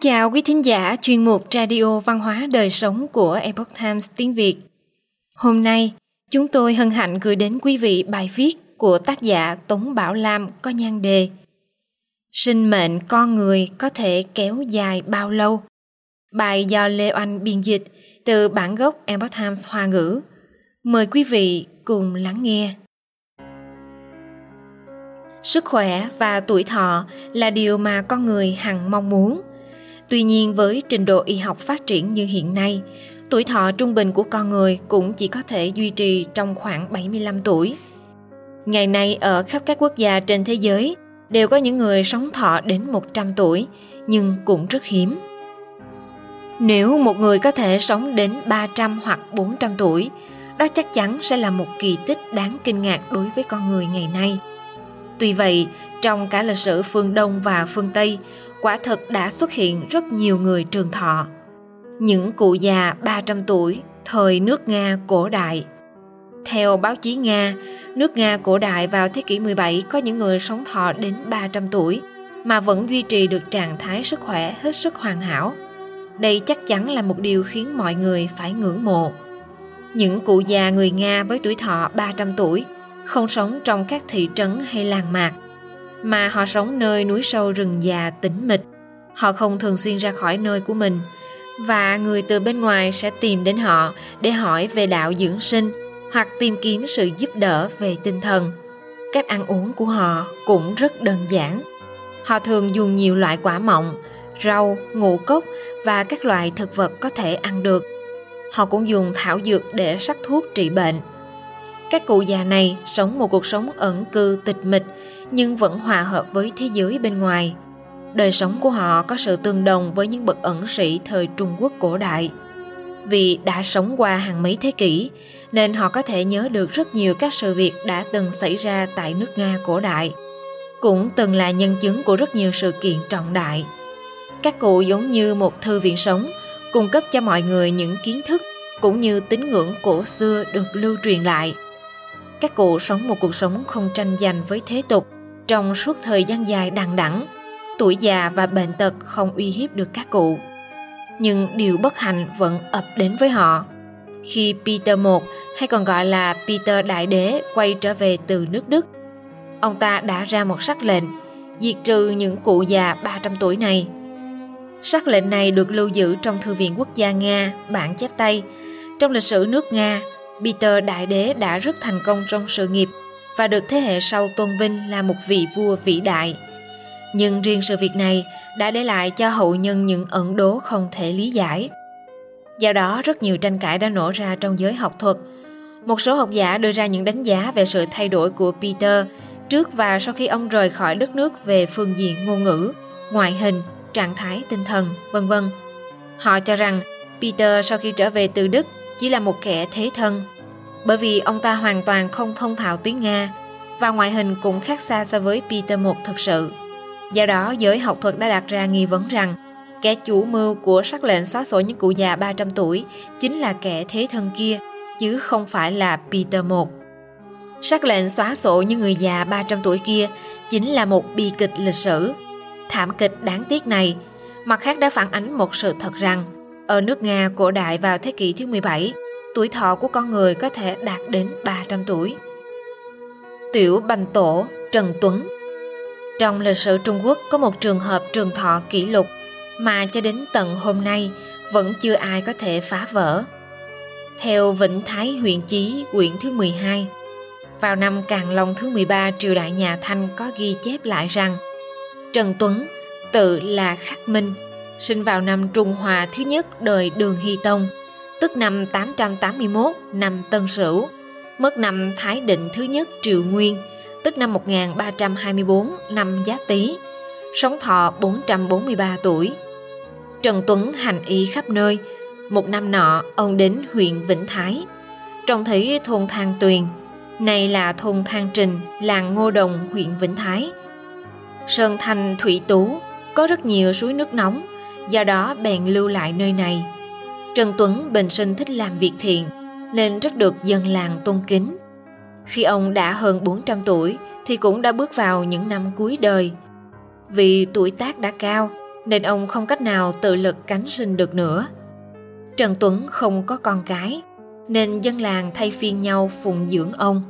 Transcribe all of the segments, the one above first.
Chào quý thính giả chuyên mục Radio Văn hóa Đời Sống của Epoch Times tiếng Việt. Hôm nay, chúng tôi hân hạnh gửi đến quý vị bài viết của tác giả Tống Bảo Lam có nhan đề Sinh mệnh con người có thể kéo dài bao lâu? Bài do Lê Oanh biên dịch từ bản gốc Epoch Times Hoa ngữ. Mời quý vị cùng lắng nghe. Sức khỏe và tuổi thọ là điều mà con người hằng mong muốn. Tuy nhiên với trình độ y học phát triển như hiện nay, tuổi thọ trung bình của con người cũng chỉ có thể duy trì trong khoảng 75 tuổi. Ngày nay ở khắp các quốc gia trên thế giới đều có những người sống thọ đến 100 tuổi, nhưng cũng rất hiếm. Nếu một người có thể sống đến 300 hoặc 400 tuổi, đó chắc chắn sẽ là một kỳ tích đáng kinh ngạc đối với con người ngày nay. Tuy vậy, trong cả lịch sử phương Đông và phương Tây, quả thực đã xuất hiện rất nhiều người trường thọ. Những cụ già 300 tuổi thời nước Nga cổ đại. Theo báo chí Nga, nước Nga cổ đại vào thế kỷ 17 có những người sống thọ đến 300 tuổi mà vẫn duy trì được trạng thái sức khỏe hết sức hoàn hảo. Đây chắc chắn là một điều khiến mọi người phải ngưỡng mộ. Những cụ già người Nga với tuổi thọ 300 tuổi không sống trong các thị trấn hay làng mạc, mà họ sống nơi núi sâu rừng già tĩnh mịch. Họ không thường xuyên ra khỏi nơi của mình, và người từ bên ngoài sẽ tìm đến họ để hỏi về đạo dưỡng sinh hoặc tìm kiếm sự giúp đỡ về tinh thần. Cách ăn uống của họ cũng rất đơn giản. Họ thường dùng nhiều loại quả mọng, rau, ngũ cốc và các loại thực vật có thể ăn được. Họ cũng dùng thảo dược để sắc thuốc trị bệnh. Các cụ già này sống một cuộc sống ẩn cư tịch mịch nhưng vẫn hòa hợp với thế giới bên ngoài. Đời sống của họ có sự tương đồng với những bậc ẩn sĩ thời Trung Quốc cổ đại. Vì đã sống qua hàng mấy thế kỷ, nên họ có thể nhớ được rất nhiều các sự việc đã từng xảy ra tại nước Nga cổ đại. Cũng từng là nhân chứng của rất nhiều sự kiện trọng đại. Các cụ giống như một thư viện sống, cung cấp cho mọi người những kiến thức cũng như tín ngưỡng cổ xưa được lưu truyền lại. Các cụ sống một cuộc sống không tranh giành với thế tục trong suốt thời gian dài đằng đẵng tuổi già và bệnh tật không uy hiếp được các cụ nhưng điều bất hạnh vẫn ập đến với họ khi Peter I hay còn gọi là Peter Đại Đế quay trở về từ nước Đức. Ông ta đã ra một sắc lệnh diệt trừ những cụ già 300 tuổi này. Sắc lệnh này được lưu giữ trong Thư viện Quốc gia Nga, bản chép tay. Trong lịch sử nước Nga, Peter Đại Đế đã rất thành công trong sự nghiệp và được thế hệ sau tôn vinh là một vị vua vĩ đại. Nhưng riêng sự việc này đã để lại cho hậu nhân những ẩn đố không thể lý giải. Do đó, rất nhiều tranh cãi đã nổ ra trong giới học thuật. Một số học giả đưa ra những đánh giá về sự thay đổi của Peter trước và sau khi ông rời khỏi đất nước về phương diện ngôn ngữ, ngoại hình, trạng thái tinh thần, vân vân. Họ cho rằng Peter sau khi trở về từ Đức chỉ là một kẻ thế thân bởi vì ông ta hoàn toàn không thông thạo tiếng Nga và ngoại hình cũng khác xa so với Peter I thực sự. Do đó, giới học thuật đã đặt ra nghi vấn rằng kẻ chủ mưu của sắc lệnh xóa sổ những cụ già 300 tuổi chính là kẻ thế thân kia, chứ không phải là Peter I. Sắc lệnh xóa sổ những người già 300 tuổi kia chính là một bi kịch lịch sử. Thảm kịch đáng tiếc này, mặt khác đã phản ánh một sự thật rằng ở nước Nga cổ đại vào thế kỷ thứ 17, tuổi thọ của con người có thể đạt đến 300 tuổi. Tiểu Bành Tổ Trần Tuấn Trong lịch sử Trung Quốc có một trường hợp trường thọ kỷ lục mà cho đến tận hôm nay vẫn chưa ai có thể phá vỡ. Theo Vĩnh Thái huyện Chí, quyển thứ 12, vào năm Càn Long thứ 13 triều đại nhà Thanh có ghi chép lại rằng Trần Tuấn tự là Khắc Minh, sinh vào năm Trung Hòa thứ nhất đời Đường Hy Tông – tức năm 881 năm Tân Sửu, mất năm Thái Định thứ nhất Triệu Nguyên, tức năm 1324 năm Giáp Tý, sống thọ 443 tuổi. Trần Tuấn hành y khắp nơi, một năm nọ ông đến huyện Vĩnh Thái, trông thấy thôn Thang Tuyền, này là thôn Thang Trình, làng Ngô Đồng, huyện Vĩnh Thái. Sơn Thanh Thủy Tú có rất nhiều suối nước nóng, do đó bèn lưu lại nơi này Trần Tuấn bình sinh thích làm việc thiện nên rất được dân làng tôn kính. Khi ông đã hơn 400 tuổi thì cũng đã bước vào những năm cuối đời. Vì tuổi tác đã cao nên ông không cách nào tự lực cánh sinh được nữa. Trần Tuấn không có con cái, nên dân làng thay phiên nhau phụng dưỡng ông.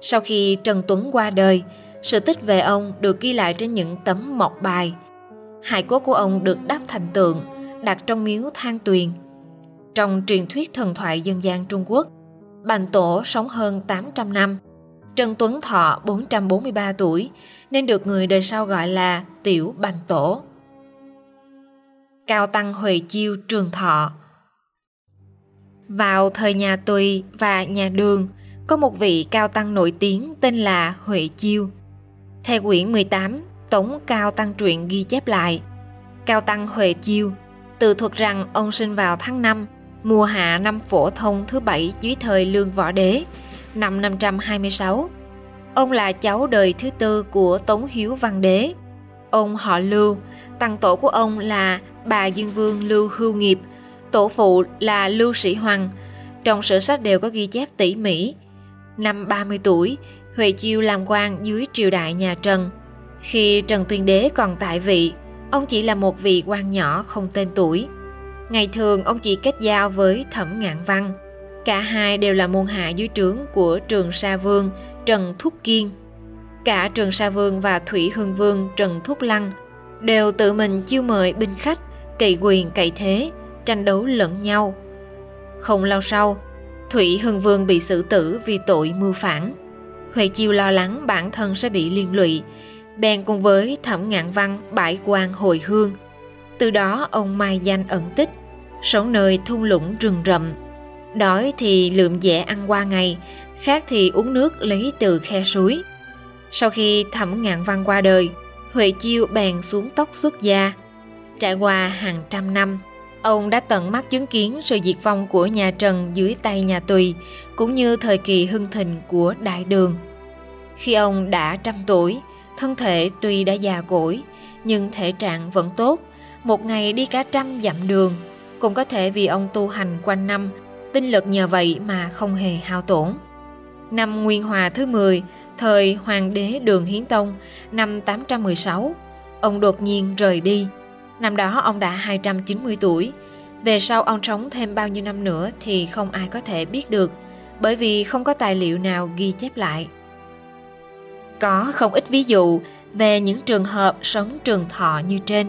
Sau khi Trần Tuấn qua đời, sự tích về ông được ghi lại trên những tấm mộc bài. Hài cốt của ông được đắp thành tượng, đặt trong miếu than tuyền. Trong truyền thuyết thần thoại dân gian Trung Quốc, Bành Tổ sống hơn 800 năm. Trần Tuấn Thọ 443 tuổi, nên được người đời sau gọi là Tiểu Bành Tổ. Cao Tăng Huệ Chiêu Trường Thọ Vào thời nhà Tùy và nhà Đường, có một vị cao tăng nổi tiếng tên là Huệ Chiêu. Theo quyển 18, Tống Cao Tăng truyện ghi chép lại, Cao Tăng Huệ Chiêu tự thuật rằng ông sinh vào tháng 5, mùa hạ năm phổ thông thứ bảy dưới thời Lương Võ Đế, năm 526. Ông là cháu đời thứ tư của Tống Hiếu Văn Đế. Ông họ Lưu, tăng tổ của ông là bà Dương Vương Lưu Hưu Nghiệp, tổ phụ là Lưu Sĩ Hoàng. Trong sử sách đều có ghi chép tỉ mỉ. Năm 30 tuổi, Huệ Chiêu làm quan dưới triều đại nhà Trần. Khi Trần Tuyên Đế còn tại vị, ông chỉ là một vị quan nhỏ không tên tuổi. Ngày thường ông chỉ kết giao với Thẩm Ngạn Văn. Cả hai đều là môn hạ dưới trướng của Trường Sa Vương Trần Thúc Kiên. Cả Trường Sa Vương và Thủy Hương Vương Trần Thúc Lăng đều tự mình chiêu mời binh khách, cậy quyền cậy thế, tranh đấu lẫn nhau. Không lâu sau, Thủy Hưng Vương bị xử tử vì tội mưu phản. Huệ Chiêu lo lắng bản thân sẽ bị liên lụy, bèn cùng với Thẩm Ngạn Văn bãi quan hồi hương. Từ đó ông mai danh ẩn tích, sống nơi thung lũng rừng rậm. Đói thì lượm dẻ ăn qua ngày, khác thì uống nước lấy từ khe suối. Sau khi Thẩm Ngạn Văn qua đời, Huệ Chiêu bèn xuống tóc xuất gia. Trải qua hàng trăm năm, ông đã tận mắt chứng kiến sự diệt vong của nhà Trần dưới tay nhà Tùy, cũng như thời kỳ hưng thịnh của Đại Đường. Khi ông đã trăm tuổi, thân thể tuy đã già cỗi, nhưng thể trạng vẫn tốt, một ngày đi cả trăm dặm đường, cũng có thể vì ông tu hành quanh năm, tinh lực nhờ vậy mà không hề hao tổn. Năm Nguyên Hòa thứ 10, thời Hoàng đế Đường Hiến Tông, năm 816, ông đột nhiên rời đi. Năm đó ông đã 290 tuổi. Về sau ông sống thêm bao nhiêu năm nữa thì không ai có thể biết được, bởi vì không có tài liệu nào ghi chép lại. Có không ít ví dụ về những trường hợp sống trường thọ như trên.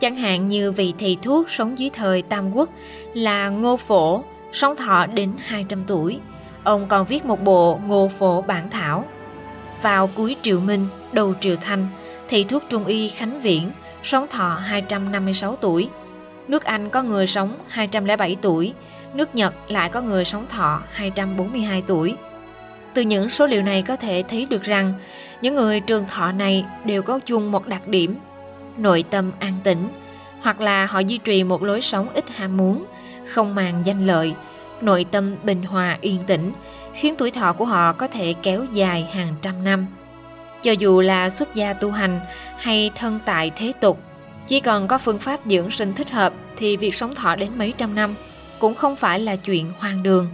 Chẳng hạn như vị thầy thuốc sống dưới thời Tam Quốc là Ngô Phổ, sống thọ đến 200 tuổi. Ông còn viết một bộ Ngô Phổ Bản Thảo. Vào cuối triều Minh, đầu triều Thanh, thầy thuốc trung y Khánh Viễn sống thọ 256 tuổi. Nước Anh có người sống 207 tuổi, nước Nhật lại có người sống thọ 242 tuổi. Từ những số liệu này có thể thấy được rằng những người trường thọ này đều có chung một đặc điểm nội tâm an tĩnh hoặc là họ duy trì một lối sống ít ham muốn, không màng danh lợi, nội tâm bình hòa yên tĩnh, khiến tuổi thọ của họ có thể kéo dài hàng trăm năm. Cho dù là xuất gia tu hành hay thân tại thế tục, chỉ cần có phương pháp dưỡng sinh thích hợp thì việc sống thọ đến mấy trăm năm cũng không phải là chuyện hoang đường.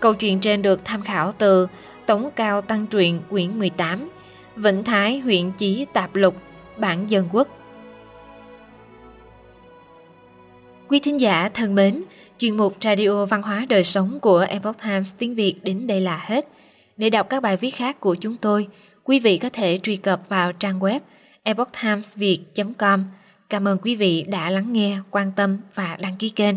Câu chuyện trên được tham khảo từ Tống Cao Tăng truyện quyển 18, Vĩnh Thái huyện Chí Tạp Lục, bản dân quốc. Quý thính giả thân mến, chuyên mục Radio Văn hóa Đời Sống của Epoch Times tiếng Việt đến đây là hết. Để đọc các bài viết khác của chúng tôi, quý vị có thể truy cập vào trang web epochtimesviet.com. Cảm ơn quý vị đã lắng nghe, quan tâm và đăng ký kênh.